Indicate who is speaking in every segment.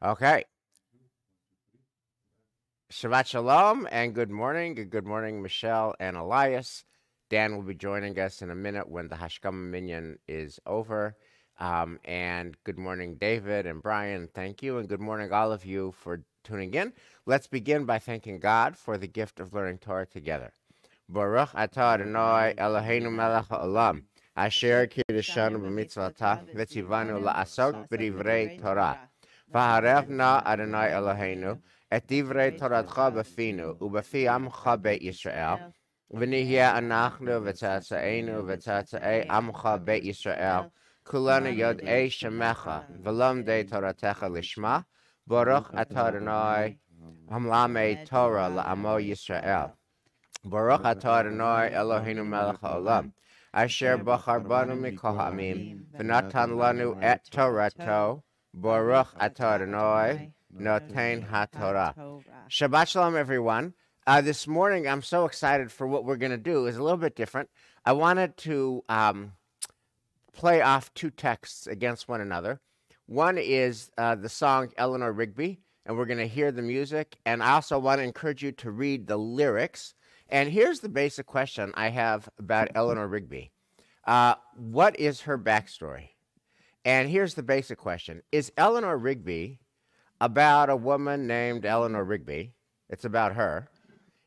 Speaker 1: Okay. Shabbat Shalom and good morning. Good morning, Michelle and Elias. Dan will be joining us in a minute when the Hashkama Minyan is over. Um, and good morning, David and Brian. Thank you. And good morning, all of you, for tuning in. Let's begin by thanking God for the gift of learning Torah together. Baruch atah Adonai Eloheinu melech haolam. Asher kiddushanu b'mitzvotah v'tzivanu la'asok b'divrei Torah. V'harevna Adonai Eloheinu et divrei Toratcha b'finu u'b'fi amcha beit Yisrael. V'nihya anachnu v'tzatza'enu v'tzatza'ei amcha beit Yisrael. Kulanu yod'ei shemecha v'lomdei Toratecha lishma. Baruch atah Adonai. Hamlamei Torah la'amo Yisrael. Baruch atah Adonai Eloheinu melech haolam. Asher bachar banu mikol ha'amim v'natan lanu et Torato. Baruch atah Adonai noten haTorah. Shabbat shalom, everyone. Uh, this morning, I'm so excited for what we're going to do. is a little bit different. I wanted to um, play off two texts against one another. One is uh, the song Eleanor Rigby, and we're going to hear the music. And I also want to encourage you to read the lyrics. And here's the basic question I have about Eleanor Rigby uh, What is her backstory? And here's the basic question Is Eleanor Rigby about a woman named Eleanor Rigby? It's about her,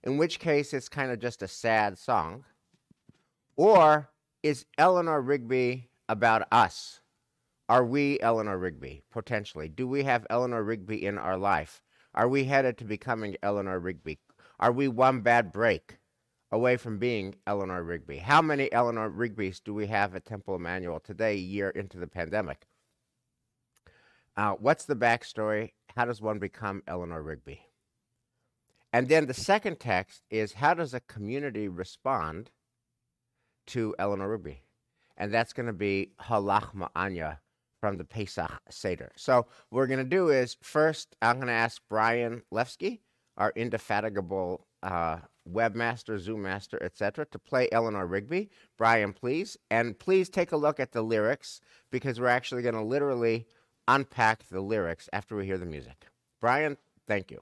Speaker 1: in which case it's kind of just a sad song. Or is Eleanor Rigby about us? Are we Eleanor Rigby, potentially? Do we have Eleanor Rigby in our life? Are we headed to becoming Eleanor Rigby? Are we one bad break away from being Eleanor Rigby? How many Eleanor Rigbys do we have at Temple Emmanuel today, a year into the pandemic? Uh, what's the backstory? How does one become Eleanor Rigby? And then the second text is how does a community respond to Eleanor Rigby? And that's going to be Ha Lachma Anya from the Pesach Seder. So what we're going to do is first I'm going to ask Brian Lefsky, our indefatigable uh, webmaster, Zoom master, etc., to play Eleanor Rigby. Brian, please, and please take a look at the lyrics because we're actually going to literally unpack the lyrics after we hear the music. Brian, thank you.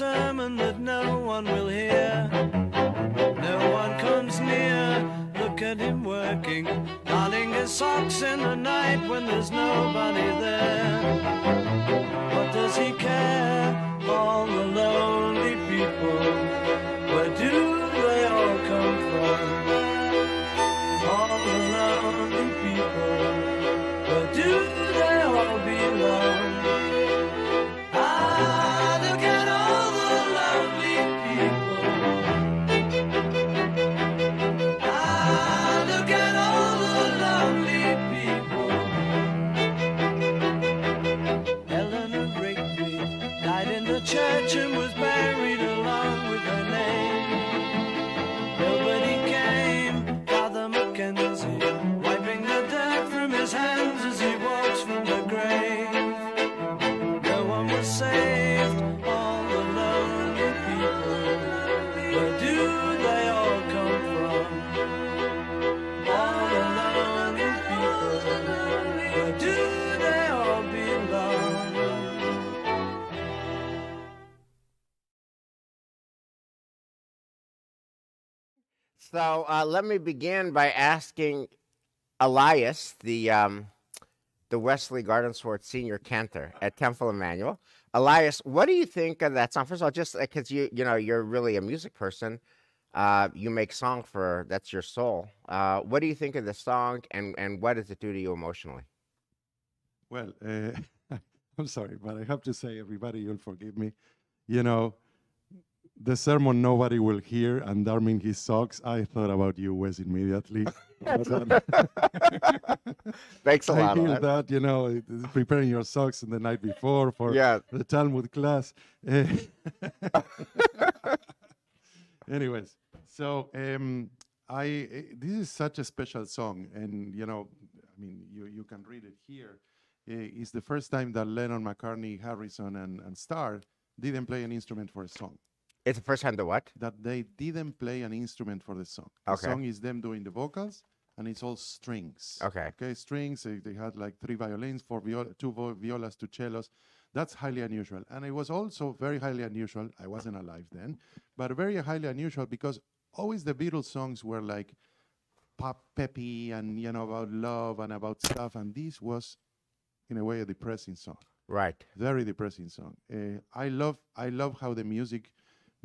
Speaker 2: words church
Speaker 1: let me begin by asking Elias, the um, the Wesley Gardenswartz Senior Cantor at Temple Emmanuel. Elias, what do you think of that song? First of all, just because you you know you're really a music person, uh, you make song for that's your soul. Uh, what do you think of the song, and and what does it do to you emotionally?
Speaker 3: Well, uh, I'm sorry, but I have to say, everybody, you'll forgive me. You know, the sermon nobody will hear and darming his socks. I thought about you, Wes, immediately.
Speaker 1: Thanks a
Speaker 3: I
Speaker 1: lot.
Speaker 3: I hear
Speaker 1: Alan.
Speaker 3: that, you know, preparing your socks in the night before for
Speaker 1: Yeah.
Speaker 3: the Talmud class. Anyways, so um, I eh, this is such a special song, and you know, I mean, you you can read it here. Eh, It's the first time that Lennon, McCartney, Harrison, and and Starr didn't play an instrument for a song.
Speaker 1: It's the first time to what?
Speaker 3: That they didn't play an instrument for the song.
Speaker 1: Okay.
Speaker 3: The song is them doing the vocals, and it's all strings.
Speaker 1: Okay.
Speaker 3: Okay, strings. They, had like three violins, four viola, two vo- violas, two cellos. That's highly unusual, and it was also very highly unusual. I wasn't alive then, but very highly unusual because always the Beatles songs were like pop peppy and you know about love and about stuff, and this was, in a way, a depressing song
Speaker 1: Right.
Speaker 3: very depressing song. Uh, I love I love how the music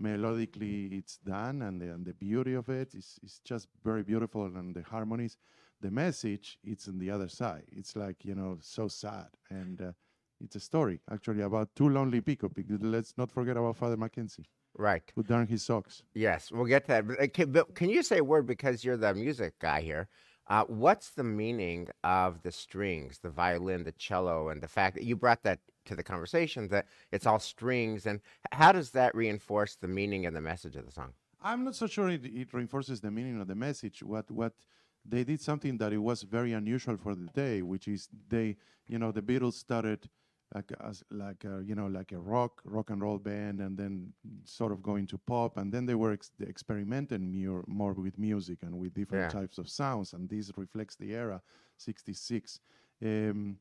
Speaker 3: melodically it's done and the, and the beauty of it is is just very beautiful and the harmonies. The message it's on the other side. It's like you know so sad and uh, it's a story actually about two lonely people. Because let's not forget about Father Mackenzie
Speaker 1: Right.
Speaker 3: who darned his socks.
Speaker 1: Yes, we'll get to that. But, can, but can you say a word because you're the music guy here? Uh, what's the meaning of the strings, the violin, the cello, and the fact that you brought that to the conversation that it's all strings, and how does that reinforce the meaning and the message of the song?
Speaker 3: I'm not so sure it, it reinforces the meaning of the message. What what they did something that it was very unusual for the day, which is they, you know, the Beatles started like as like a, you know like a rock rock and roll band, and then sort of going to pop, and then they were ex- experimenting more more with music and with different
Speaker 1: Yeah.
Speaker 3: types of sounds, and this reflects the era, '66. Um,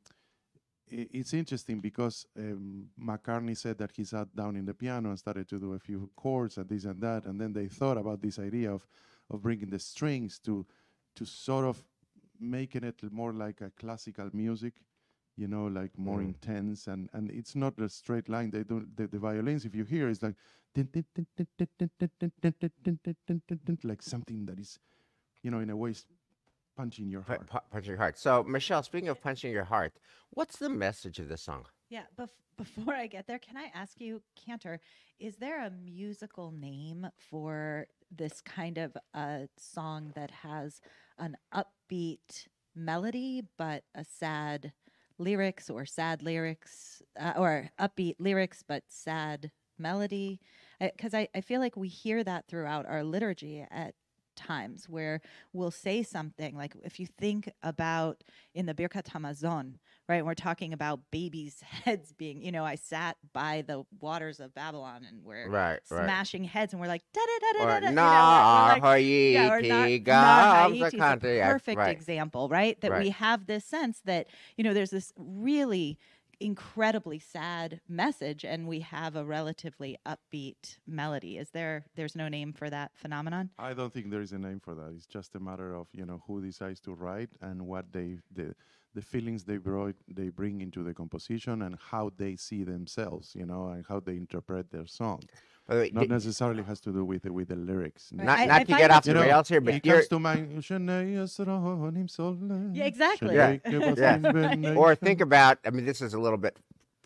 Speaker 3: it's interesting because um, McCartney said that he sat down in the piano and started to do a few chords and this and that, and then they thought about this idea of of bringing the strings to to sort of making it more like a classical music, you know, like more
Speaker 1: mm.
Speaker 3: intense and and it's not a straight line. They don't the, the violins. If you hear, it's like like something that is, you know, in a way punching your
Speaker 1: Pu-
Speaker 3: heart.
Speaker 1: pu- punching your heart. So, Michelle, speaking of punching your heart, what's the message of this song?
Speaker 4: Yeah, bef- before I get there, can I ask you, Cantor, is there a musical name for this kind of a song that has an upbeat melody but a sad lyrics or sad lyrics uh, or upbeat lyrics but sad melody? Because I, I feel like we hear that throughout our liturgy at times where we'll say something like if you think about in the Birkat Hamazon, right? We're talking about babies' heads being, you know, I sat by the waters of Babylon and we're
Speaker 1: Right, right.
Speaker 4: smashing heads and we're like da da da da
Speaker 1: Or
Speaker 4: da.
Speaker 1: na
Speaker 4: you know, we're like, yeah, or
Speaker 1: haiti
Speaker 4: not-
Speaker 1: gams
Speaker 4: Nahaiti is
Speaker 1: a
Speaker 4: a
Speaker 1: country. Yeah,
Speaker 4: perfect
Speaker 1: right.
Speaker 4: example, right? That we
Speaker 1: Right.
Speaker 4: have this sense that you know there's this really incredibly sad message, and we have a relatively upbeat melody. Is there? There's no name for that phenomenon.
Speaker 3: I don't think there is a name for that. It's just a matter of you know who decides to write and what they the the feelings they brought they bring into the composition and how they see themselves, you know, and how they interpret their song.
Speaker 1: By the way,
Speaker 3: Not
Speaker 1: di-
Speaker 3: necessarily has to do with the, with the lyrics.
Speaker 4: Right.
Speaker 1: not,
Speaker 4: I-
Speaker 1: not
Speaker 4: I
Speaker 1: to get off
Speaker 3: You
Speaker 1: the
Speaker 3: know,
Speaker 1: rails here, but
Speaker 3: it
Speaker 1: dear,
Speaker 3: comes to mind. "Shanae Yisraelim Soleil,
Speaker 4: Yeah, exactly.
Speaker 1: Yeah. Yeah. Or think about i mean this is a little bit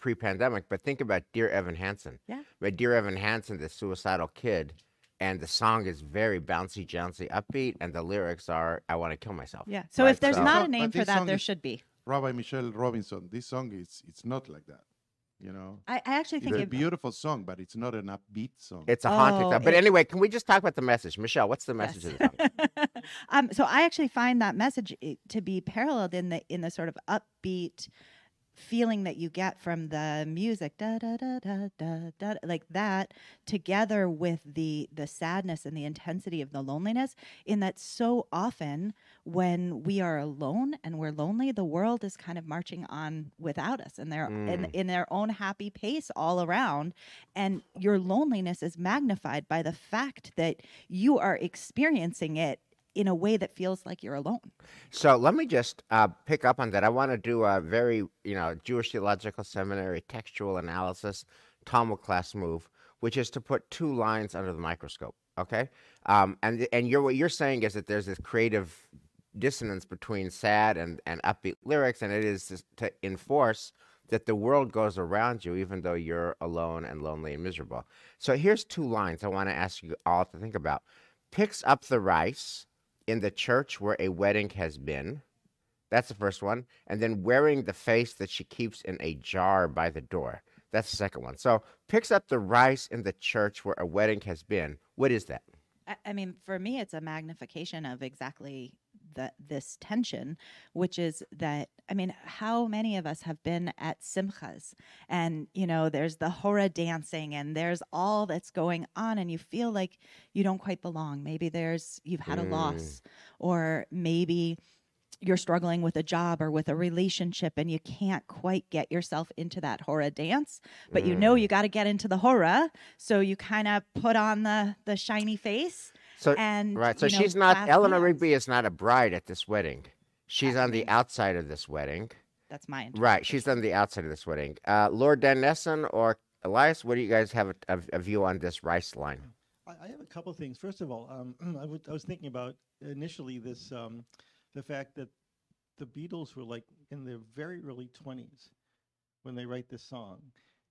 Speaker 1: pre-pandemic but think about dear evan hansen
Speaker 4: Yeah.
Speaker 1: but dear evan hansen the suicidal kid and the song is very bouncy jouncy upbeat and the lyrics are i want to kill myself
Speaker 4: Yeah. So
Speaker 1: Right,
Speaker 4: if there's
Speaker 1: so-
Speaker 4: not a name for that,
Speaker 3: song
Speaker 4: there
Speaker 3: is-
Speaker 4: should be.
Speaker 3: Rabbi Michelle Robinson. This song is it's not like that. You know,
Speaker 4: I, I actually think
Speaker 3: it's a
Speaker 4: it,
Speaker 3: beautiful song, but it's not an upbeat song.
Speaker 1: it's a haunting
Speaker 4: Oh,
Speaker 1: song. but
Speaker 4: it-
Speaker 1: anyway can we just talk about the message michelle what's the message of the song
Speaker 4: um, so I actually find that message to be paralleled in the in the sort of upbeat feeling that you get from the music da da da da da da like that together with the the sadness and the intensity of the loneliness in that so often when we are alone and we're lonely the world is kind of marching on without us and they're in,
Speaker 1: Mm.
Speaker 4: in their own happy pace all around and your loneliness is magnified by the fact that you are experiencing it in a way that feels like you're alone.
Speaker 1: So let me just uh, pick up on that. I want to do a very, you know, Jewish Theological Seminary textual analysis Talmud class move, which is to put two lines under the microscope. Okay, um, and and you're what you're saying is that there's this creative dissonance between sad and and upbeat lyrics, and it is to enforce that the world goes around you, even though you're alone and lonely and miserable. So here's two lines I want to ask you all to think about: picks up the rice in the church where a wedding has been. That's the first one, and then wearing the face that she keeps in a jar by the door. That's the second one. So picks up the rice in the church where a wedding has been. What is that?
Speaker 4: I, I mean, for me, it's a magnification of exactly the, this tension, which is that, I mean, how many of us have been at simchas and, you know, there's the hora dancing and there's all that's going on and you feel like you don't quite belong. Maybe there's, you've had a
Speaker 1: Mm.
Speaker 4: loss or maybe you're struggling with a job or with a relationship and you can't quite get yourself into that hora dance but you know
Speaker 1: Mm.
Speaker 4: you got to get into the hora so you kind of put on the the shiny face
Speaker 1: So
Speaker 4: and
Speaker 1: right. So
Speaker 4: you know,
Speaker 1: she's not
Speaker 4: clap
Speaker 1: Eleanor
Speaker 4: hands.
Speaker 1: Rigby is not a bride at this wedding. She's on the outside of this wedding.
Speaker 4: that's my
Speaker 1: Right. She's on the outside of this wedding. Uh, Lord Dan Nesson or Elias, what do you guys have a, a, a view on this rice line?
Speaker 5: I, I have a couple of things. First of all, um, I, was thinking about initially this um, the fact that the Beatles were like in their very early twenties when they write this song,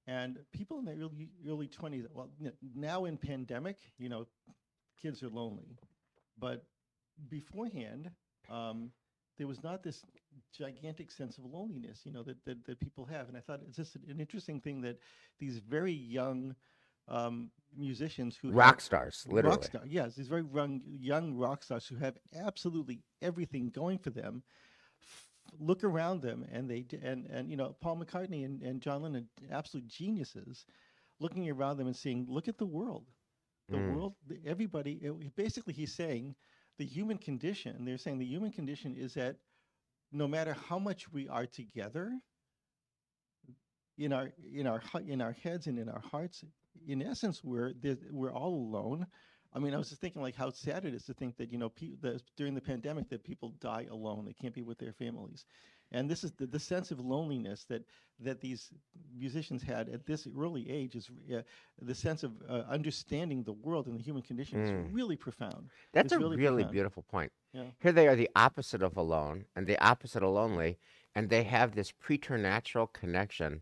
Speaker 5: and people in their early early twenties. Well, n- now in pandemic, you know, kids are lonely, but beforehand, um, there was not this gigantic sense of loneliness, you know, that, that, that people have. And I thought it's just an interesting thing that these very young um, musicians who have-
Speaker 1: Rock stars, literally.
Speaker 5: Rock star, yes, these very young, young rock stars who have absolutely everything going for them. f- Look around them, and they and and you know Paul McCartney and, and John Lennon, absolute geniuses, looking around them and seeing, "Look at the world, the
Speaker 1: Mm.
Speaker 5: world, everybody." it- basically, he's saying the human condition. They're saying the human condition is that no matter how much we are together, in our in our in our heads and in our hearts, in essence, we're we're all alone. I mean, I was just thinking like how sad it is to think that you know pe- the, during the pandemic that people die alone; they can't be with their families, and this is the, the sense of loneliness that that these musicians had at this early age is uh, the sense of uh, understanding the world and the human condition
Speaker 1: Mm.
Speaker 5: is really profound.
Speaker 1: That's
Speaker 5: It's
Speaker 1: a
Speaker 5: really
Speaker 1: really, beautiful point.
Speaker 5: Yeah.
Speaker 1: Here they are the opposite of alone and the opposite of lonely, and they have this preternatural connection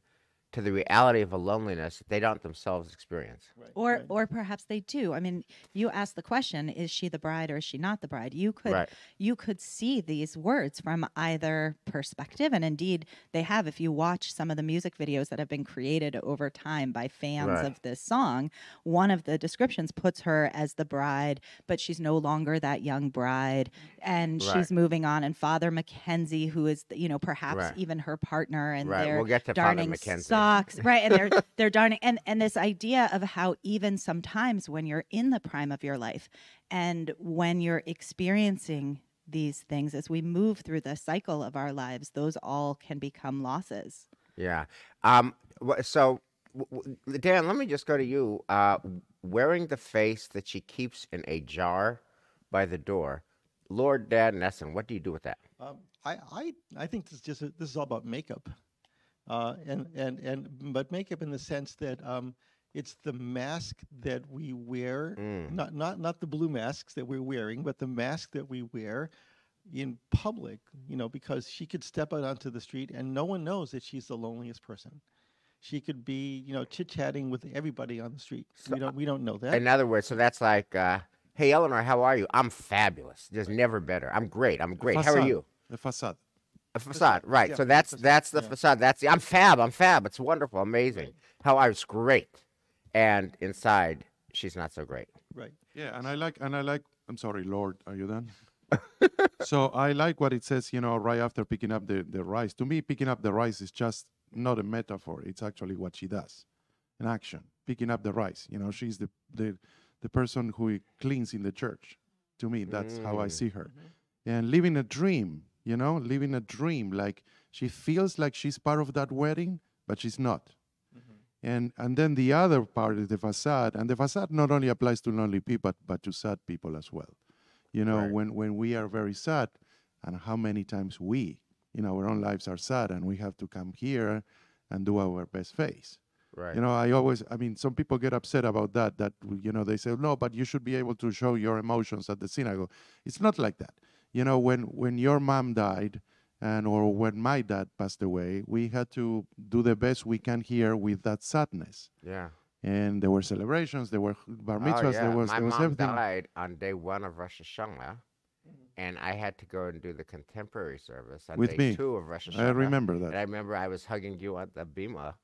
Speaker 1: to the reality of a loneliness that they don't themselves experience.
Speaker 5: Right.
Speaker 4: or
Speaker 5: right.
Speaker 4: or perhaps they do i mean you asked the question is she the bride or is she not the bride you could
Speaker 1: Right.
Speaker 4: you could see these words from either perspective and indeed they have if you watch some of the music videos that have been created over time by fans
Speaker 1: Right.
Speaker 4: of this song one of the descriptions puts her as the bride but she's no longer that young bride and
Speaker 1: Right.
Speaker 4: she's moving on and father mackenzie who is you know perhaps
Speaker 1: Right.
Speaker 4: even her partner and
Speaker 1: Right,
Speaker 4: they're
Speaker 1: we'll get to Father
Speaker 4: darning
Speaker 1: Mackenzie.
Speaker 4: Socks right and they're they're darning and and this idea of how even sometimes when you're in the prime of your life and when you're experiencing these things as we move through the cycle of our lives those all can become losses
Speaker 1: Yeah. Um. So, w- w- Dan, let me just go to you. Uh, wearing the face that she keeps in a jar by the door, Lord Dan Nesson. What do you do with that?
Speaker 5: Um, I, I, I think this is just a, this is all about makeup, uh, and and and but makeup in the sense that um, it's the mask that we wear,
Speaker 1: Mm.
Speaker 5: not not not the blue masks that we're wearing, but the mask that we wear in public. You know, because she could step out onto the street and no one knows that she's the loneliest person. She could be, you know, chit chatting with everybody on the street.
Speaker 1: So
Speaker 5: we don't we don't know that.
Speaker 1: In other words, so that's like, uh, hey, Eleanor, how are you? I'm fabulous. There's never better. I'm great. I'm great. How are you?
Speaker 3: The facade.
Speaker 1: A facade, right?
Speaker 5: yeah,
Speaker 1: so that's
Speaker 5: facade,
Speaker 1: that's the
Speaker 5: yeah.
Speaker 1: facade. That's the I'm fab. I'm fab. It's wonderful, amazing. How I was great, and inside she's not so great.
Speaker 5: right.
Speaker 3: Yeah, and I like, and I like. I'm sorry, Lord, are you done? so I like what it says. You know, right after picking up the the rice. To me, picking up the rice is just not a metaphor. It's actually what she does, an action. Picking up the rice. You know, she's the the the person who cleans in the church. To me, that's how I
Speaker 1: Mm.
Speaker 3: see her, and living a dream. You know, living a dream. Like she feels like she's part of that wedding, but she's not. Mm-hmm. And and then the other part is the facade, and the facade not only applies to lonely people, but, but to sad people as well. You know,
Speaker 1: Right.
Speaker 3: when when we are very sad, and how many times we in our own lives are sad, and we have to come here and do our best face.
Speaker 1: Right.
Speaker 3: You know, I always, I mean, some people get upset about that. That you know, they say, no, but you should be able to show your emotions at the synagogue. It's not like that. You know, when when your mom died, and or when my dad passed away, we had to do the best we can here with that sadness.
Speaker 1: yeah.
Speaker 3: And there were celebrations, there were bar
Speaker 1: Oh,
Speaker 3: mitzvahs,
Speaker 1: yeah.
Speaker 3: there was
Speaker 1: My
Speaker 3: there was
Speaker 1: mom
Speaker 3: everything.
Speaker 1: died on day one of Rosh Hashanah, and I had to go and do the contemporary service on
Speaker 3: With
Speaker 1: day
Speaker 3: me.
Speaker 1: two of Rosh Hashanah.
Speaker 3: I remember
Speaker 1: And
Speaker 3: that.
Speaker 1: I remember I was hugging you at the bima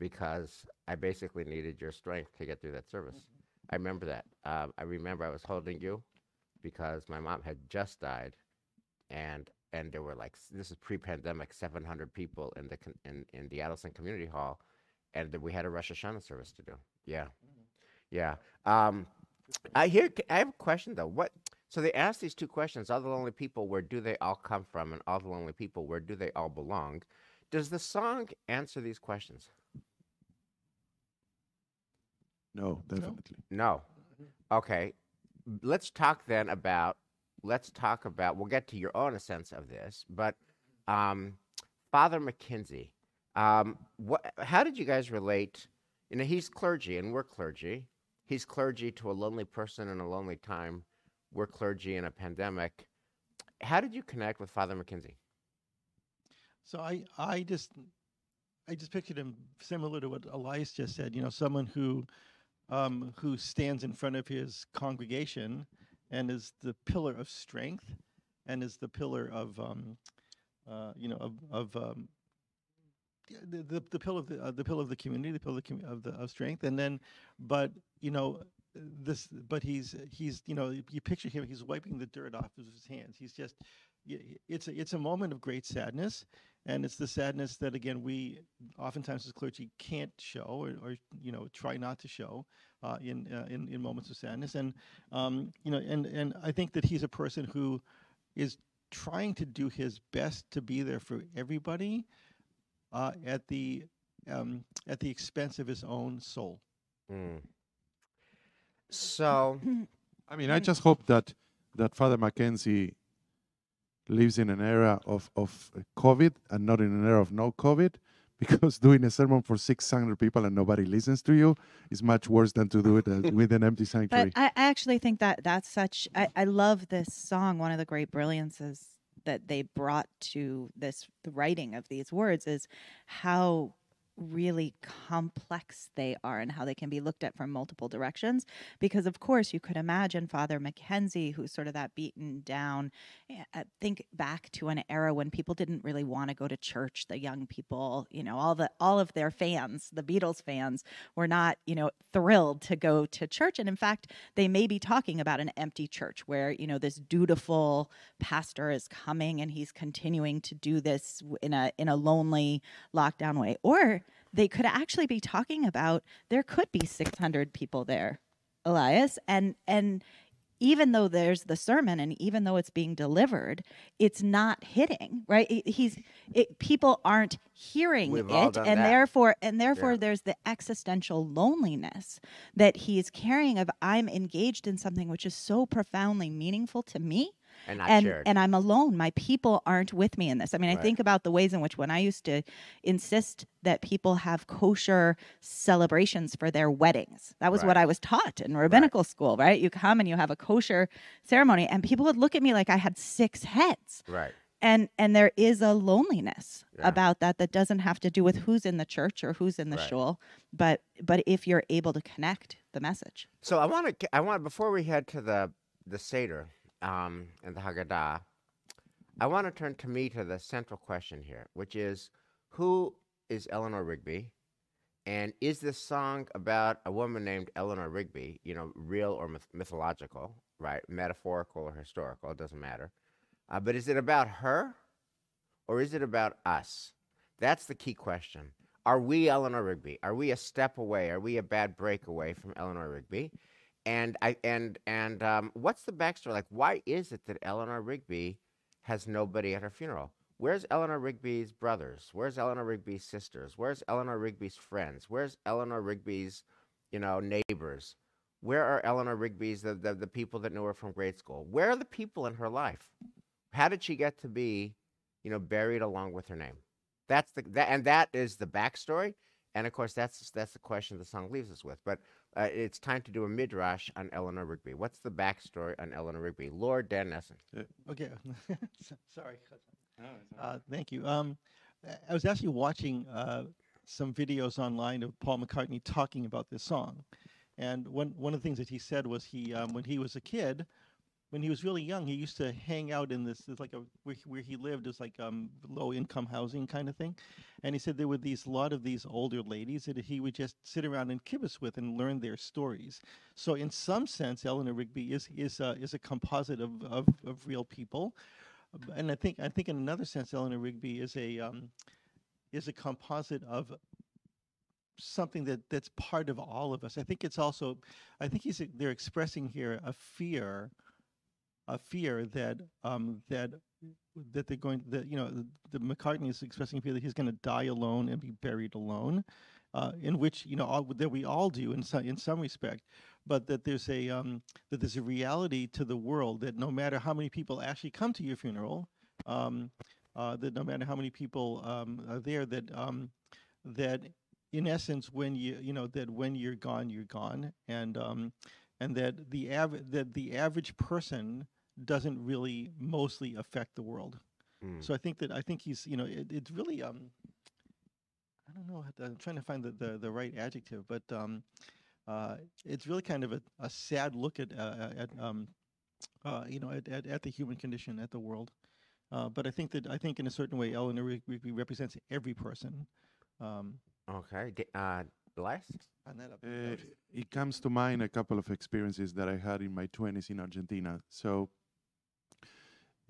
Speaker 1: because I basically needed your strength to get through that service. I remember that. Um, I remember I was holding you because my mom had just died, and and there were like this is pre-pandemic, 700 people in the in in the Addison Community Hall, and then we had a Rosh Hashanah service to do. Yeah, yeah. Um, I hear. I have a question though. What? So they asked these two questions: All the lonely people, where do they all come from? And all the lonely people, where do they all belong? Does the song answer these questions?
Speaker 3: No, definitely.
Speaker 1: No. Okay. Let's talk then about. Let's talk about. We'll get to your own sense of this, but um, Father McKenzie. Um, what? How did you guys relate? You know, he's clergy, and we're clergy. He's clergy to a lonely person in a lonely time. We're clergy in a pandemic. How did you connect with Father McKenzie?
Speaker 5: So I, I just, I just pictured him similar to what Elias just said. You know, someone who, um, who stands in front of his congregation and is the pillar of strength, and is the pillar of, um, uh, you know, of, of um, the, the the pillar of the uh, the pillar of the community, the pillar of the, commu- of the of strength, and then, but you know, this, but he's he's you know, you picture him, he's wiping the dirt off of his hands. He's just, it's a, it's a moment of great sadness, and it's the sadness that again we oftentimes as clergy can't show or, or you know try not to show uh, in, uh, in in moments of sadness, and um, you know, and and I think that he's a person who is trying to do his best to be there for everybody uh, at the um, at the expense of his own soul.
Speaker 1: Mm. So,
Speaker 3: I mean, I just hope that that Father Mackenzie lives in an era of of COVID and not in an era of no COVID, because doing a sermon for 600 people and nobody listens to you is much worse than to do it uh, with an empty sanctuary.
Speaker 4: But I, I actually think that that's such. I, I love this song. One of the great brilliances that they brought to this the writing of these words is how really complex they are and how they can be looked at from multiple directions. Because of course you could imagine father mackenzie who's sort of that beaten down eh, uh, think back to an era when people didn't really want to go to church the young people you know all the all of their fans the beatles fans were not you know thrilled to go to church. And in fact they may be talking about an empty church where you know this dutiful pastor is coming and he's continuing to do this in a in a lonely lockdown way. Or they could actually be talking about there could be 600 people there elias and and even though there's the sermon and even though it's being delivered it's not hitting right It- he's it, people aren't hearing
Speaker 1: We've
Speaker 4: it and
Speaker 1: that.
Speaker 4: therefore and therefore
Speaker 1: Yeah.
Speaker 4: there's the existential loneliness that he's carrying of i'm engaged in something which is so profoundly meaningful to me
Speaker 1: and not
Speaker 4: and
Speaker 1: shared.
Speaker 4: and I'm alone. My people aren't with me in this. I mean, I think about the ways in which when I used to insist that people have kosher celebrations for their weddings. That was
Speaker 1: Right.
Speaker 4: what I was taught in rabbinical school, right? You come and you have a kosher ceremony and people would look at me like I had six heads.
Speaker 1: right.
Speaker 4: And and there is a loneliness
Speaker 1: Yeah.
Speaker 4: about that that doesn't have to do with who's in the church or who's in the
Speaker 1: Right.
Speaker 4: shul, but but if you're able to connect the message.
Speaker 1: So I want to. I want before we head to the the seder um, and the Haggadah, I want to turn to me to the central question here, which is who is Eleanor Rigby, and is this song about a woman named Eleanor Rigby? You know, real or myth- mythological, right? Metaphorical or historical? It doesn't matter. Uh, but is it about her, or is it about us? That's the key question. Are we Eleanor Rigby? Are we a step away? Are we a bad breakaway from Eleanor Rigby? And I and and um, what's the backstory? Like, why is it that Eleanor Rigby has nobody at her funeral? Where's Eleanor Rigby's brothers? Where's Eleanor Rigby's sisters? Where's Eleanor Rigby's friends? Where's Eleanor Rigby's, you know, neighbors? Where are Eleanor Rigby's the, the the people that knew her from grade school? Where are the people in her life? How did she get to be, you know, buried along with her name? That's the that and that is the backstory. And of course, that's that's the question the song leaves us with. But uh, it's time to do a midrash on Eleanor Rigby. What's the backstory on Eleanor Rigby? Lord Dan Nesson.
Speaker 5: Okay, sorry. Uh, thank you. Um, I- I was actually watching uh, some videos online of Paul McCartney talking about this song, and one one of the things that he said was he um, when he was a kid, when he was really young, he used to hang out in this, this like a where he, where he lived is like um, low income housing kind of thing, and he said there were these lot of these older ladies that he would just sit around and kibitz with and learn their stories. So in some sense, Eleanor Rigby is is is a composite of, of, of real people, and I think I think in another sense, Eleanor Rigby is a um, is a composite of something that that's part of all of us. I think it's also, I think he's they're expressing here a fear, a fear that um, that that they're going that you know the, the McCartney is expressing a fear that he's going to die alone and be buried alone, uh, in which you know all, that we all do in some in some respect, but that there's a um, that there's a reality to the world that no matter how many people actually come to your funeral, um, uh, that no matter how many people um, are there, that um, that in essence, when you you know that when you're gone, you're gone, and um, and that the av- that the average person doesn't really mostly affect the world.
Speaker 1: Mm.
Speaker 5: So I think that I think he's you know it, it's really um I don't know I'm trying to find the the, the right adjective, but um uh it's really kind of a, a sad look at uh, at um uh you know at, at, at the human condition at the world. Uh, but I think that I think in a certain way, Eleanor Rigby represents every person. Um,
Speaker 1: Okay. Uh, Elias?
Speaker 5: on that up-
Speaker 3: Uh, it comes to mind a couple of experiences that I had in my 20s in Argentina. So,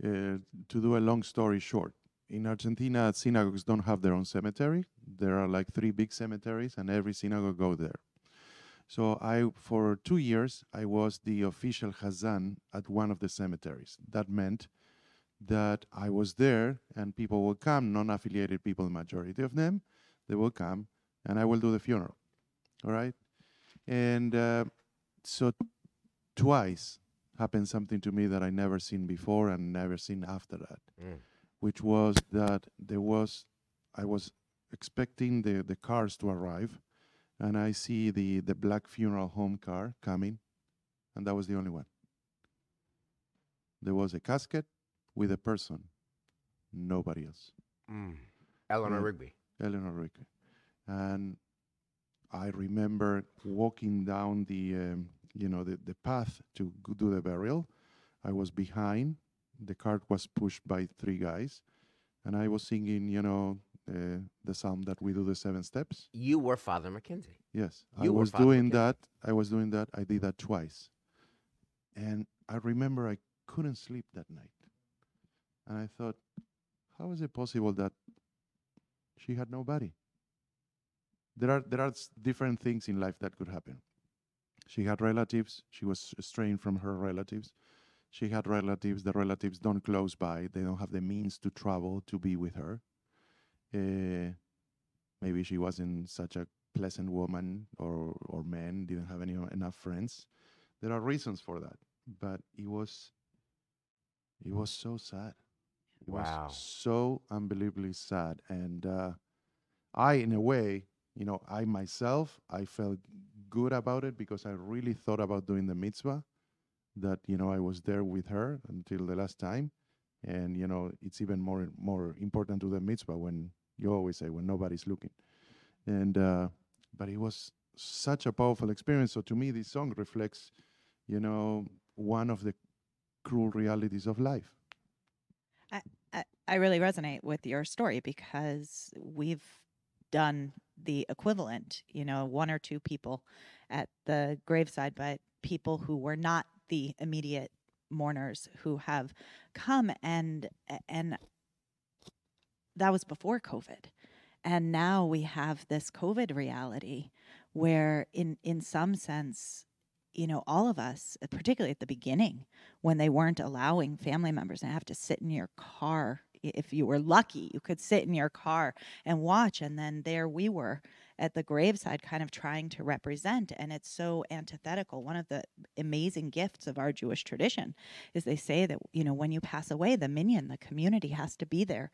Speaker 3: uh, to do a long story short, in Argentina, synagogues don't have their own cemetery. There are like three big cemeteries, and every synagogue go there. So I, for two years, I was the official Hazan at one of the cemeteries. That meant that I was there, and people will come, non-affiliated people, the majority of them, they will come, and I will do the funeral all right and uh, so twice happened something to me that i never seen before and never seen after that
Speaker 1: Mm.
Speaker 3: which was that there was i was expecting the, the cars to arrive and i see the, the black funeral home car coming and that was the only one there was a casket with a person nobody else
Speaker 1: Mm. Eleanor. Rigby.
Speaker 3: Eleanor Rigby. And I remember walking down the, um, you know, the, the path to do the burial. I was behind. The cart was pushed by three guys, and I was singing, you know, uh, the psalm that we do the seven steps.
Speaker 1: You were Father McKenzie.
Speaker 3: Yes, I
Speaker 1: You were
Speaker 3: was doing
Speaker 1: McKenzie.
Speaker 3: that. I was doing that. I did that twice, and I remember I couldn't sleep that night, and I thought, how is it possible that she had nobody? There are there are different things in life that could happen. She had relatives. She was estranged from her relatives. She had relatives. The relatives don't close by. They don't have the means to travel to be with her. Uh, maybe she wasn't such a pleasant woman or or man didn't have any enough friends there are reasons for that but it was it was so sad it
Speaker 1: Wow.
Speaker 3: was so unbelievably sad and uh, i in a way you know i myself i felt good about it because i really thought about doing the mitzvah that you know i was there with her until the last time and you know it's even more more important to the mitzvah when you always say when nobody's looking and uh, but it was such a powerful experience. So to me, this song reflects, you know, one of the cruel realities of life.
Speaker 4: I, I really resonate with your story because we've done the equivalent, you know, one or two people at the graveside, but people who were not the immediate mourners who have come and and that was before COVID. And now we have this COVID reality where in in some sense, you know, all of us, particularly at the beginning, when they weren't allowing family members to have to sit in your car. If you were lucky, you could sit in your car and watch. And then there we were at the graveside kind of trying to represent and it's so antithetical. One of the amazing gifts of our jewish tradition is they say that you know when you pass away the minyan the community has to be there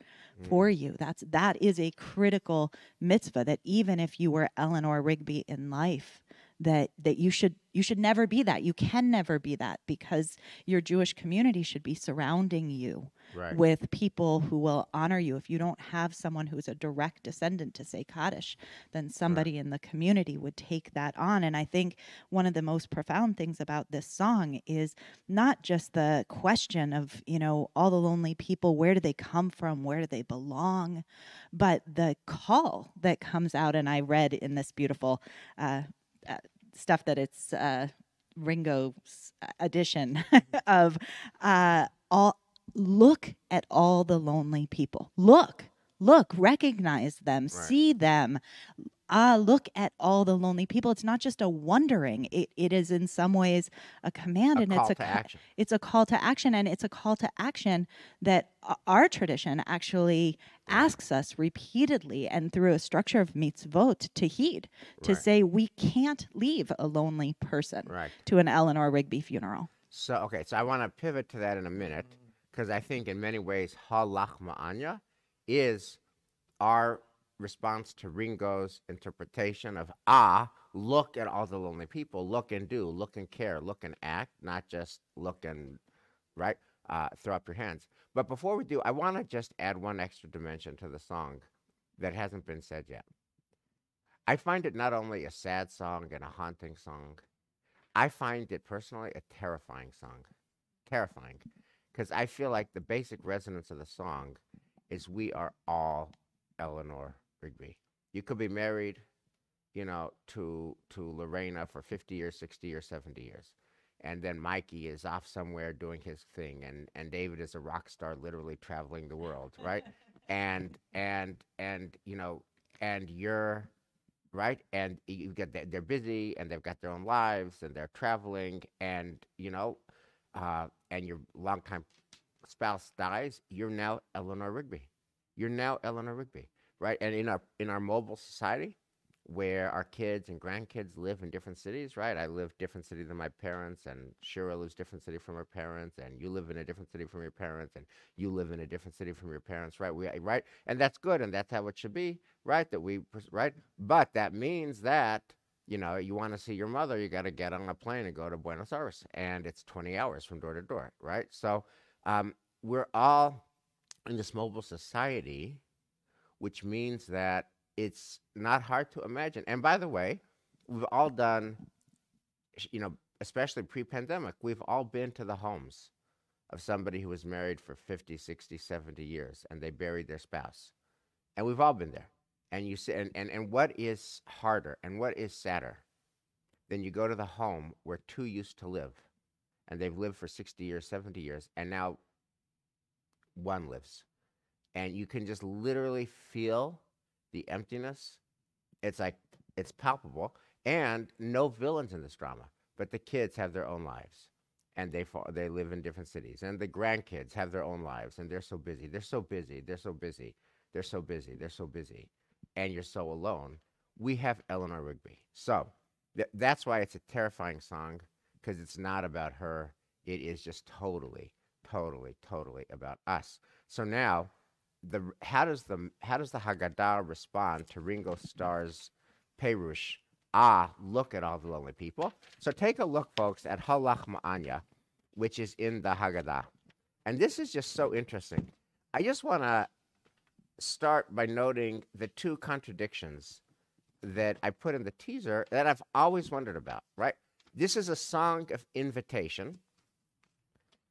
Speaker 4: for mm. you. That's that is a critical mitzvah that even if you were eleanor rigby in life that that you should you should never be that. You can never be that because your jewish community should be surrounding you
Speaker 1: Right.
Speaker 4: with people who will honor you. If you don't have someone who's a direct descendant to say Kaddish, then somebody in the community would take that on. And I think one of the most profound things about this song is not just the question of, you know, all the lonely people, where do they come from? Where do they belong? But the call that comes out, and I read in this beautiful uh, uh, stuff that it's uh, Ringo's edition of uh, all look at all the lonely people. Look, look, recognize them,
Speaker 1: Right.
Speaker 4: see them. Ah, look at all the lonely people. It's not just a wondering. It it is in some ways a command,
Speaker 1: A
Speaker 4: and
Speaker 1: call
Speaker 4: it's a
Speaker 1: to
Speaker 4: co-
Speaker 1: action.
Speaker 4: it's a call to action, and it's a call to action that our tradition actually asks us repeatedly and through a structure of mitzvot to heed, to
Speaker 1: Right.
Speaker 4: say we can't leave a lonely person
Speaker 1: Right.
Speaker 4: to an Eleanor Rigby funeral.
Speaker 1: So okay, so I want to pivot to that in a minute because I think in many ways ha lachma anya is our response to Ringo's interpretation of ah, look at all the lonely people, look and do, look and care, look and act, not just look and right, uh, throw up your hands. But before we do, I want to just add one extra dimension to the song that hasn't been said yet. I find it not only a sad song and a haunting song, I find it personally a terrifying song. Terrifying. Because I feel like the basic resonance of the song is we are all Eleanor Rigby. You could be married, you know, to to Lorena for 50 years, 60 years, 70 years. And then Mikey is off somewhere doing his thing and and David is a rock star literally traveling the world, right? and and and you know, and you're right and you get that they're busy and they've got their own lives and they're traveling and you know uh, and your longtime spouse dies you're now eleanor rigby. You're now eleanor rigby right? And in our in our mobile society where our kids and grandkids live in different cities right? I live different city than my parents and shira lives different city from her parents and you live in a different city from your parents and you live in a different city from your parents right? We right? And that's good and that's how it should be right? That we right? But that means that you know you want to see your mother you got to get on a plane and go to buenos aires and it's 20 hours from door to door right? So um, we're all in this mobile society which means that it's not hard to imagine. And by the way we've all done you know especially pre-pandemic we've all been to the homes of somebody who was married for 50 60 70 years and they buried their spouse. And we've all been there and you say and, and, and what is harder and what is sadder than you go to the home where two used to live and they've lived for 60 years 70 years and now one lives and you can just literally feel the emptiness? It's like it's palpable and no villains in this drama but the kids have their own lives and they fa- they live in different cities and the grandkids have their own lives and they're so busy they're so busy they're so busy they're so busy they're so busy and you're so alone we have eleanor rigby. So th- that's why it's a terrifying song because it's not about her. It is just totally totally totally about us. So now the how does the how does the haggadah respond to ringo starr's perush ah look at all the lonely people so take a look folks at ha lachma anya which is in the haggadah. And this is just so interesting. I just want to start by noting the two contradictions that I put in the teaser that I've always wondered about, right? This is a song of invitation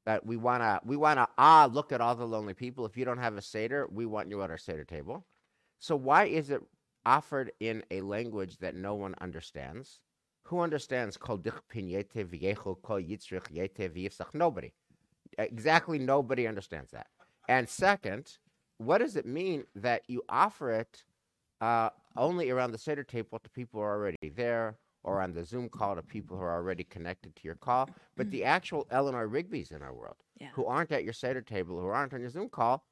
Speaker 1: that we want to we want to ah look at all the lonely people. If you don't have a seder we want you at our seder table. So why is it offered in a language that no one understands? Who understands kol kol yitzrich yete nobody. Exactly nobody understands that. And second what does it mean that you offer it uh, only around the Seder table to people who are already there or on the Zoom call to people who are already connected to your call? But the actual Eleanor Rigby's in our world
Speaker 4: Yeah.
Speaker 1: who aren't at your Seder table, who aren't on your Zoom call,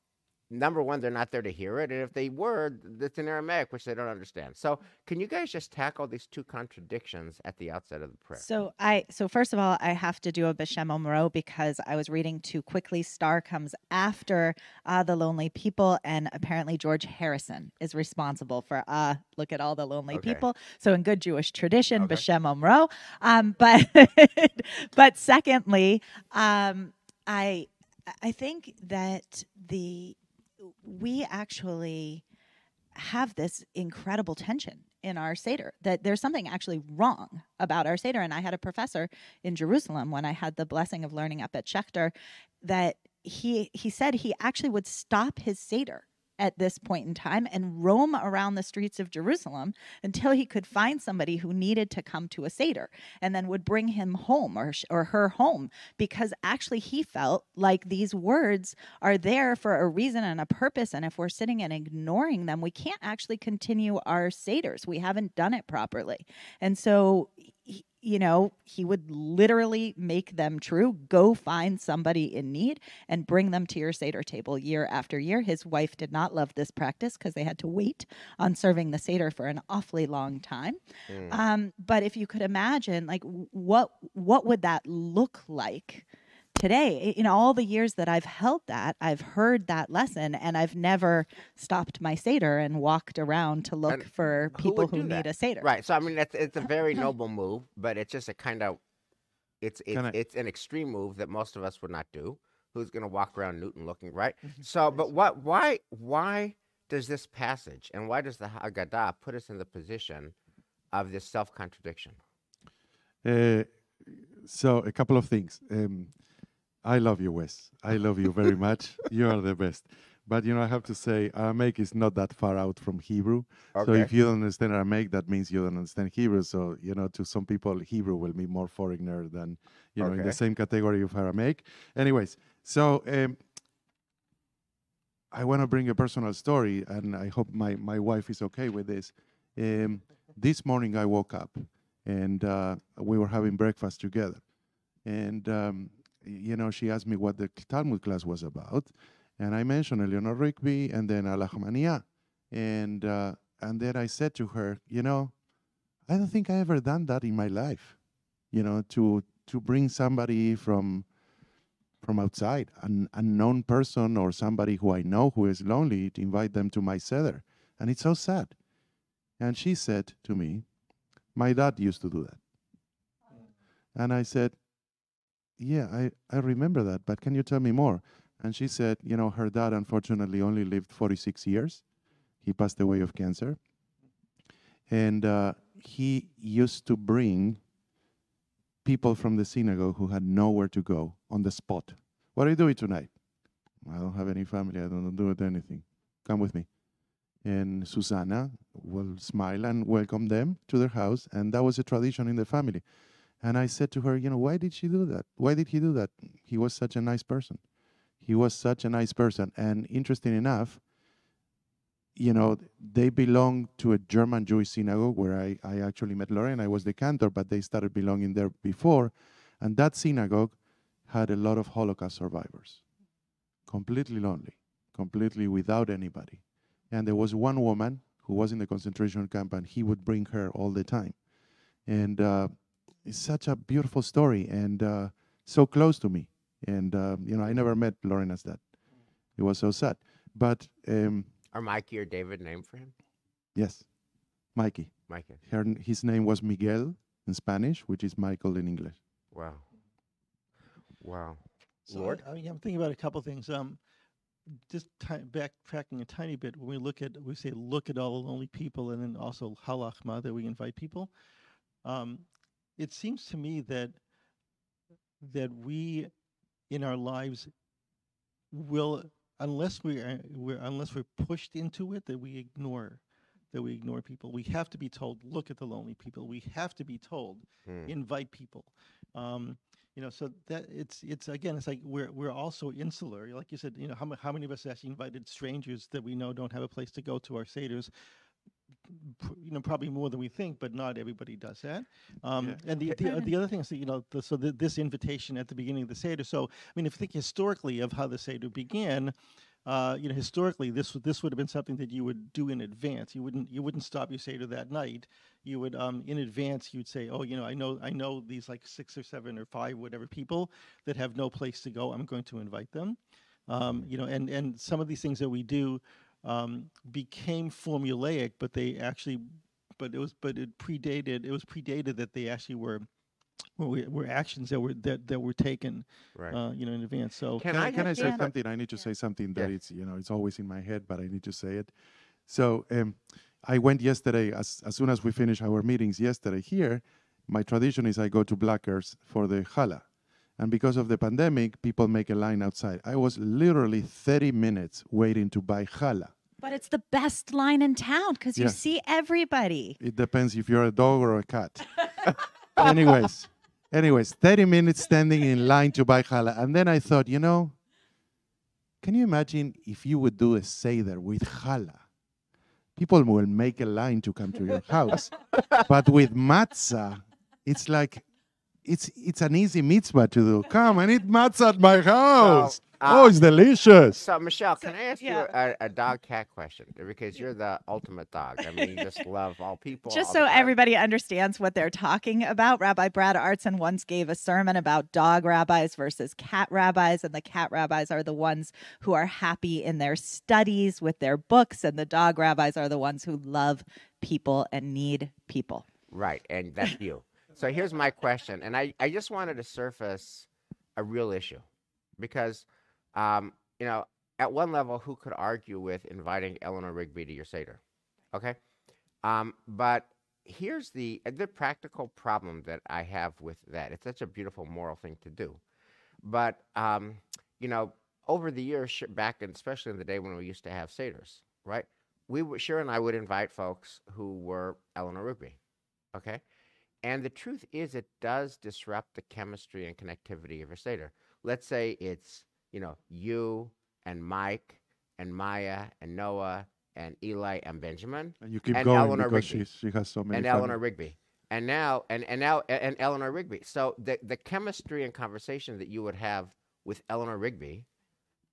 Speaker 1: number one, they're not there to hear it, and if they were, it's in Aramaic, which they don't understand. So, can you guys just tackle these two contradictions at the outset of the prayer?
Speaker 4: So I so first of all, I have to do a Beshem Omro because I was reading too quickly. Starr comes after uh, the Lonely People, and apparently George Harrison is responsible for uh look at all the lonely
Speaker 1: Okay.
Speaker 4: people. So in good Jewish tradition,
Speaker 1: Okay.
Speaker 4: Beshem Omro. Um, but but secondly, um, I I think that the we actually have this incredible tension in our Seder, that there's something actually wrong about our Seder. And I had a professor in Jerusalem when I had the blessing of learning up at Schechter that he he said he actually would stop his Seder at this point in time and roam around the streets of Jerusalem until he could find somebody who needed to come to a Seder and then would bring him home or, or her home because actually he felt like these words are there for a reason and a purpose. And if we're sitting and ignoring them, we can't actually continue our Seders. We haven't done it properly. And so, you know, he would literally make them true. Go find somebody in need and bring them to your Seder table year after year. His wife did not love this practice because they had to wait on serving the Seder for an awfully long time.
Speaker 1: Mm.
Speaker 4: Um, but if you could imagine, like, what what would that look like today? In all the years that I've held that, I've heard that lesson, and I've never stopped my seder and walked around to look
Speaker 1: And
Speaker 4: for people
Speaker 1: would
Speaker 4: who
Speaker 1: do that?
Speaker 4: need a seder.
Speaker 1: Right. So I mean, it's it's a very noble move, but it's just a kind of it's it's,
Speaker 3: Can I-
Speaker 1: it's an extreme move that most of us would not do. Who's going to walk around Newton looking right?
Speaker 3: Mm-hmm.
Speaker 1: So, but what? Why? Why does this passage and why does the Haggadah put us in the position of this self contradiction?
Speaker 3: Uh, so a couple of things. Um, I love you, Wes. I love you very much. You are the best. But you know, I have to say, Aramaic is not that far out from Hebrew. So if you don't understand Aramaic, that means you don't understand Hebrew. So you know, to some people, Hebrew will be more foreigner than you know in the same category of Aramaic. Anyways, so um, I want to bring a personal story, and I hope my my wife is okay with this. Um, this morning, I woke up, and uh, we were having breakfast together, and um, you know, she asked me what the Talmud class was about, and I mentioned Eleanor Rigby and then Ha Lachma Anya. And uh, and then I said to her, you know, I don't think I ever done that in my life. You know, to to bring somebody from from outside, an unknown person or somebody who I know who is lonely, to invite them to my seder. And it's so sad. And she said to me, My dad used to do that. And I said, Yeah, I, I remember that, but can you tell me more? And she said, You know, her dad unfortunately only lived 46 years. He passed away of cancer. And uh, he used to bring people from the synagogue who had nowhere to go on the spot. What are you doing tonight? I don't have any family. I don't do it anything. Come with me. And Susanna will smile and welcome them to their house. And that was a tradition in the family. And I said to her, you know, why did she do that? Why did he do that? He was such a nice person. He was such a nice person. And interesting enough, you know, they belong to a German Jewish synagogue where I, I actually met Lauren. I was the cantor, but they started belonging there before. And that synagogue had a lot of Holocaust survivors, completely lonely, completely without anybody. And there was one woman who was in the concentration camp, and he would bring her all the time. And uh, it's such a beautiful story and uh, so close to me. And, uh, you know, I never met Lauren as that. It was so sad. But um,
Speaker 1: Are Mikey or David named for him?
Speaker 3: yes, Mikey.
Speaker 1: Mikey.
Speaker 3: Her, his name was Miguel in Spanish, which is Michael in English.
Speaker 1: Wow. Wow.
Speaker 5: So
Speaker 1: Lord?
Speaker 5: I, I mean, I'm thinking about a couple things. Um, just ti backtracking a tiny bit. When we look at, we say, look at all the lonely people, and then also halachma that we invite people. Um, it seems to me that that we, in our lives, will unless we are we're, unless we're pushed into it, that we ignore that we ignore people. We have to be told, look at the lonely people. We have to be told,
Speaker 1: Hmm.
Speaker 5: invite people. Um, you know, so that it's it's again, it's like we're we're also insular. Like you said, you know, how how many of us actually invited strangers that we know don't have a place to go to our seders? P- You know, probably more than we think, but not everybody does that. Um,
Speaker 3: Yeah.
Speaker 5: And the the, the other thing is, that, you know, the, so the, this invitation at the beginning of the seder. So, I mean, if you think historically of how the seder began, uh, you know, historically, this would this would have been something that you would do in advance. You wouldn't you wouldn't stop your seder that night. You would um, in advance. You'd say, oh, you know, I know I know these like six or seven or five whatever people that have no place to go. I'm going to invite them. Um, you know, and and some of these things that we do um, became formulaic, but they actually, but it was but it predated. It was predated that they actually were were, were actions that were that, that were taken,
Speaker 1: Right.
Speaker 5: uh, you know, in advance. So
Speaker 1: Can
Speaker 3: Can,
Speaker 1: I
Speaker 3: I, can I say
Speaker 4: Dan-
Speaker 3: something? I need to
Speaker 4: Yeah.
Speaker 3: say something that
Speaker 1: Yeah.
Speaker 3: it's you know it's always in my head, but I need to say it. So um, I went yesterday as as soon as we finished our meetings yesterday here. My tradition is I go to Blackers for the challah, and because of the pandemic, people make a line outside. I was literally 30 minutes waiting to buy challah.
Speaker 4: But it's the best line in town because you
Speaker 3: Yes.
Speaker 4: see everybody.
Speaker 3: It depends if you're a dog or a cat. anyways, anyways, 30 minutes standing in line to buy challah. And then I thought, you know, can you imagine if you would do a seder with challah? People will make a line to come to your house. but with matzah, it's like, it's it's an easy mitzvah to do. Come and eat matzah at my house.
Speaker 1: Uh,
Speaker 3: oh, it's delicious.
Speaker 1: So Michelle, can I ask
Speaker 4: yeah.
Speaker 1: you a, a dog cat question? Because you're the ultimate dog. I mean, you just love all people.
Speaker 4: Just
Speaker 1: all
Speaker 4: so everybody understands what they're talking about, Rabbi Brad Artson once gave a sermon about dog rabbis versus cat rabbis, and the cat rabbis are the ones who are happy in their studies with their books, and the dog rabbis are the ones who love people and need people.
Speaker 1: Right, and that's you. So here's my question, and I, I just wanted to surface a real issue because, um, you know, at one level, who could argue with inviting Eleanor Rigby to your Seder? Okay. Um, but here's the, uh, the practical problem that I have with that. It's such a beautiful moral thing to do. But, um, you know, over the years, back, and especially in the day when we used to have Seders, right? We would, sure and I would invite folks who were Eleanor Rigby. Okay. And the truth is, it does disrupt the chemistry and connectivity of your Seder. Let's say it's, you know, you and Mike and Maya and Noah and Eli and Benjamin
Speaker 3: And you keep
Speaker 1: and
Speaker 3: going
Speaker 1: Eleanor
Speaker 3: because
Speaker 1: Rigby.
Speaker 3: she has so many
Speaker 1: and
Speaker 3: family.
Speaker 1: Eleanor Rigby. And now, and, and now, and Eleanor Rigby. So the, the chemistry and conversation that you would have with Eleanor Rigby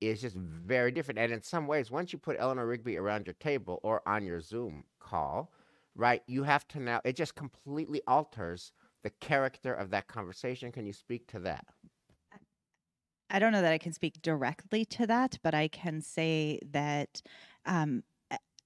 Speaker 1: is just very different. And in some ways, once you put Eleanor Rigby around your table or on your Zoom call, right, you have to now, it just completely alters the character of that conversation. Can you speak to that?
Speaker 4: I don't know that I can speak directly to that, but I can say that um,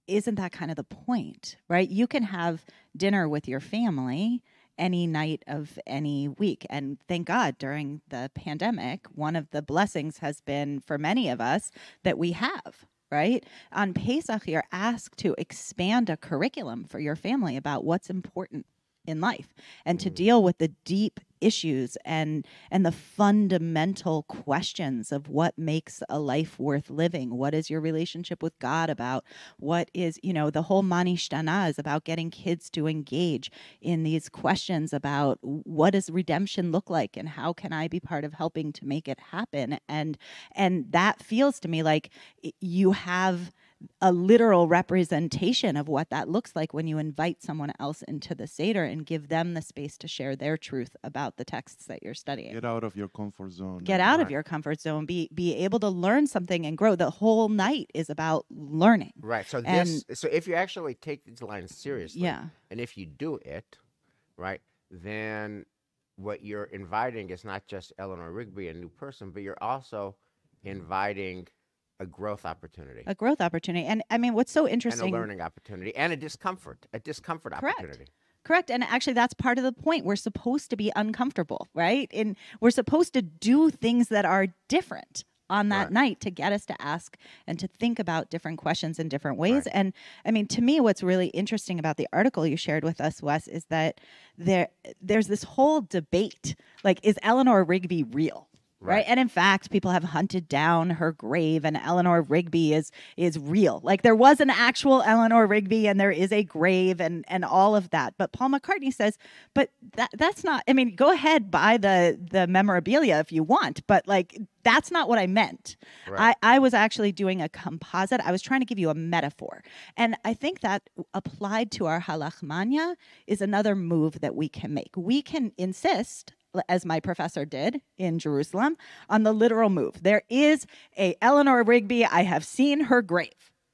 Speaker 4: isn't that kind of the point, right? You can have dinner with your family any night of any week. And thank God during the pandemic, one of the blessings has been for many of us that we have. Right on Pesach, you're asked to expand a curriculum for your family about what's important in life and to mm. deal with the deep issues and and the fundamental questions of what makes a life worth living. What is your relationship with god about? What is you know the whole manishtana is about getting kids to engage in these questions about what does redemption look like and how can i be part of helping to make it happen? And and that feels to me like you have a literal representation of what that looks like when you invite someone else into the Seder and give them the space to share their truth about the texts that you're studying.
Speaker 3: Get out of your comfort zone.
Speaker 4: Get
Speaker 3: and-
Speaker 4: out of your comfort zone. Be be able to learn something and grow. The whole night is about learning.
Speaker 1: Right. So
Speaker 4: And-
Speaker 1: this, so if you actually take these lines seriously,
Speaker 4: Yeah.
Speaker 1: and if you do it, right, then what you're inviting is not just Eleanor Rigby, a new person, but you're also inviting a growth opportunity
Speaker 4: A growth opportunity. And I mean what's so interesting?
Speaker 1: and a learning opportunity and a discomfort, a discomfort
Speaker 4: Correct.
Speaker 1: opportunity.
Speaker 4: Correct. And actually, that's part of the point. We're supposed to be uncomfortable, right? And we're supposed to do things that are different on that
Speaker 1: Right.
Speaker 4: night to get us to ask and to think about different questions in different ways.
Speaker 1: Right.
Speaker 4: And I mean, to me, what's really interesting about the article you shared with us, Wes, is that there there's this whole debate like, is Eleanor Rigby real? Right.
Speaker 1: Right.
Speaker 4: And in fact, people have hunted down her grave and Eleanor Rigby is is real. Like there was an actual Eleanor Rigby and there is a grave and and all of that. But Paul McCartney says, but that that's not I mean, go ahead buy the the memorabilia if you want, but like that's not what I meant.
Speaker 1: Right.
Speaker 4: I, I was actually doing a composite. I was trying to give you a metaphor. And I think that applied to our ha lachma anya is another move that we can make. We can insist as my professor did in Jerusalem, on the literal move. There is a Eleanor Rigby. I have seen her grave,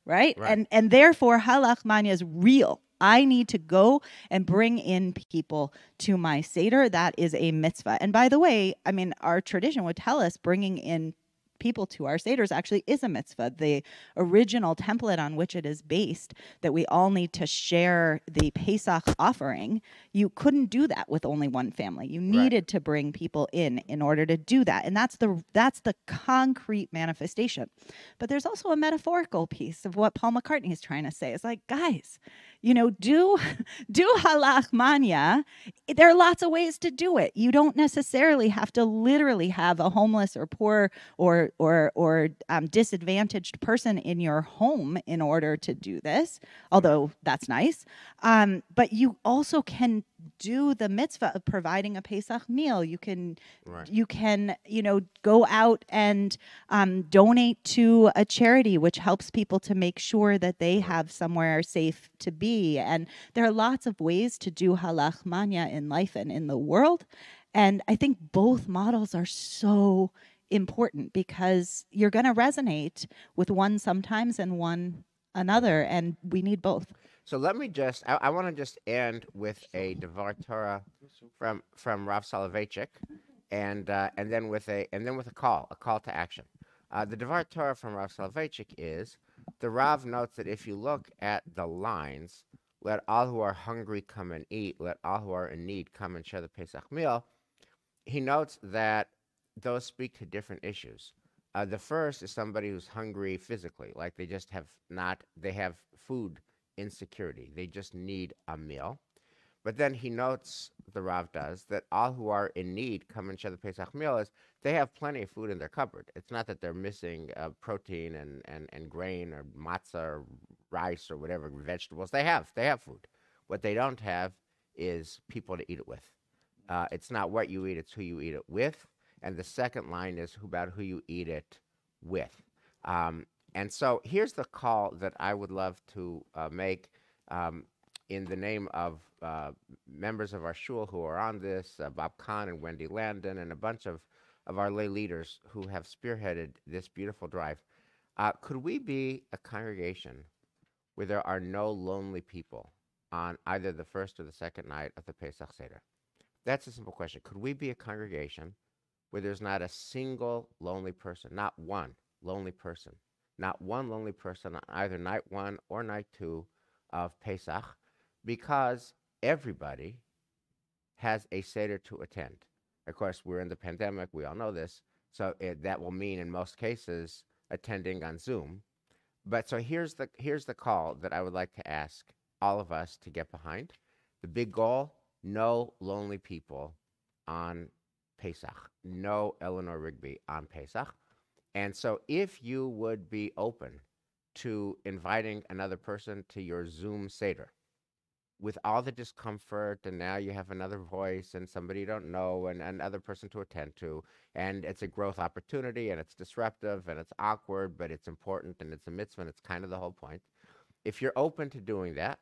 Speaker 4: right?
Speaker 1: Right.
Speaker 4: And and therefore ha lachma anya is real. I need to go and bring in people to my seder. That is a mitzvah. And by the way, I mean our tradition would tell us bringing in people to our seders actually is a mitzvah. The original template on which it is based, that we all need to share the Pesach offering, you couldn't do that with only one family. You needed to bring people in in order to do that, and that's the that's the concrete manifestation. But there's also a metaphorical piece of what Paul McCartney is trying to say. It's like, guys, you know, do do ha lachma anya. There are lots of ways to do it. You don't necessarily have to literally have a homeless or poor or or or um, disadvantaged person in your home in order to do this. Although that's nice, um, but you also can do the mitzvah of providing a Pesach meal. You can
Speaker 1: Right.
Speaker 4: you can you know go out and um, donate to a charity which helps people to make sure that they have somewhere safe to be and there are lots of ways to do ha lachma anya in life and in the world and i think both models are so important because you're going to resonate with one sometimes and one another and we need both
Speaker 1: So let me just, I, I want to just end with a Devar Torah from, from Rav Soloveitchik and, uh, and then with a, and then with a call, a call to action. Uh, the Devar Torah from Rav Soloveitchik is, the Rav notes that if you look at the lines, let all who are hungry come and eat, let all who are in need come and share the Pesach meal, he notes that those speak to different issues. Uh, the first is somebody who's hungry physically, like they just have not, they have food insecurity. They just need a meal. But then he notes, the Rav does, that all who are in need come and share the Pesach meal is they have plenty of food in their cupboard. It's not that they're missing uh, protein and, and, and grain or matzah or rice or whatever, vegetables. They have. They have food. What they don't have is people to eat it with. Uh, it's not what you eat, it's who you eat it with. And the second line is about who you eat it with. Um, and so here's the call that I would love to uh, make um, in the name of uh, members of our shul who are on this, uh, Bob Kahn and Wendy Landon, and a bunch of, of our lay leaders who have spearheaded this beautiful drive. Uh, could we be a congregation where there are no lonely people on either the first or the second night of the Pesach Seder? That's a simple question. Could we be a congregation where there's not a single lonely person, not one lonely person, not one lonely person on either night one or night two of Pesach, because everybody has a Seder to attend. Of course, we're in the pandemic, we all know this, so it, that will mean in most cases attending on Zoom. But so here's the here's the call that I would like to ask all of us to get behind. The big goal: no lonely people on Pesach, no Eleanor Rigby on Pesach. And so, if you would be open to inviting another person to your Zoom Seder with all the discomfort, and now you have another voice and somebody you don't know, and another person to attend to, and it's a growth opportunity, and it's disruptive, and it's awkward, but it's important, and it's a mitzvah, and it's kind of the whole point. If you're open to doing that,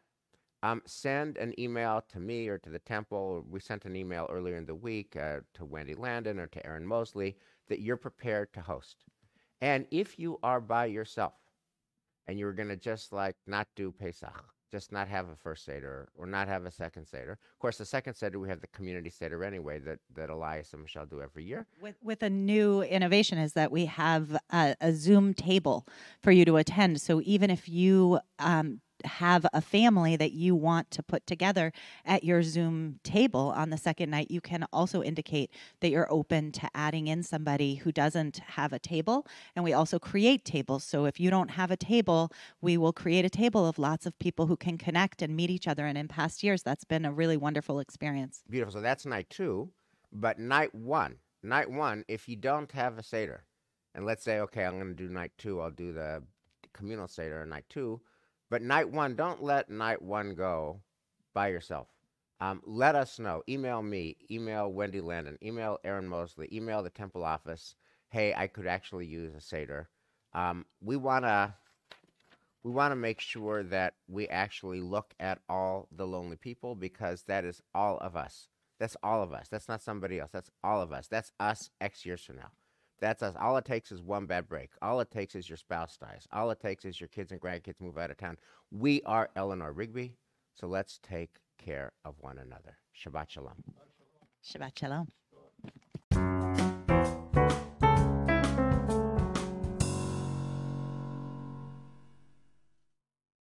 Speaker 1: um, send an email to me or to the temple. We sent an email earlier in the week uh, to Wendy Landon or to Aaron Mosley that you're prepared to host. And if you are by yourself and you're going to just like not do Pesach, just not have a first Seder or not have a second Seder. Of course, the second Seder, we have the community Seder anyway that, that Elias and Michelle do every year.
Speaker 4: with with a new innovation is that we have a, a Zoom table for you to attend. So even if you um, have a family that you want to put together at your Zoom table on the second night, you can also indicate that you're open to adding in somebody who doesn't have a table. And we also create tables. So if you don't have a table, we will create a table of lots of people who can connect and meet each other. And in past years, that's been a really wonderful experience.
Speaker 1: Beautiful. So that's night two. But night one, night one, if you don't have a Seder, and let's say, okay, I'm going to do night two, I'll do the communal Seder on night two. But night one, don't let night one go by yourself. Um, let us know. Email me, email Wendy Landon, email Aaron Mosley, email the temple office. Hey, I could actually use a Seder. Um, we want to we want to make sure that we actually look at all the lonely people because that is all of us. That's all of us. That's not somebody else. That's all of us. That's us X years from now. That's us. All it takes is one bad break. All it takes is your spouse dies. All it takes is your kids and grandkids move out of town. We are Eleanor Rigby, so let's take care of one another. Shabbat Shalom.
Speaker 4: Shabbat Shalom.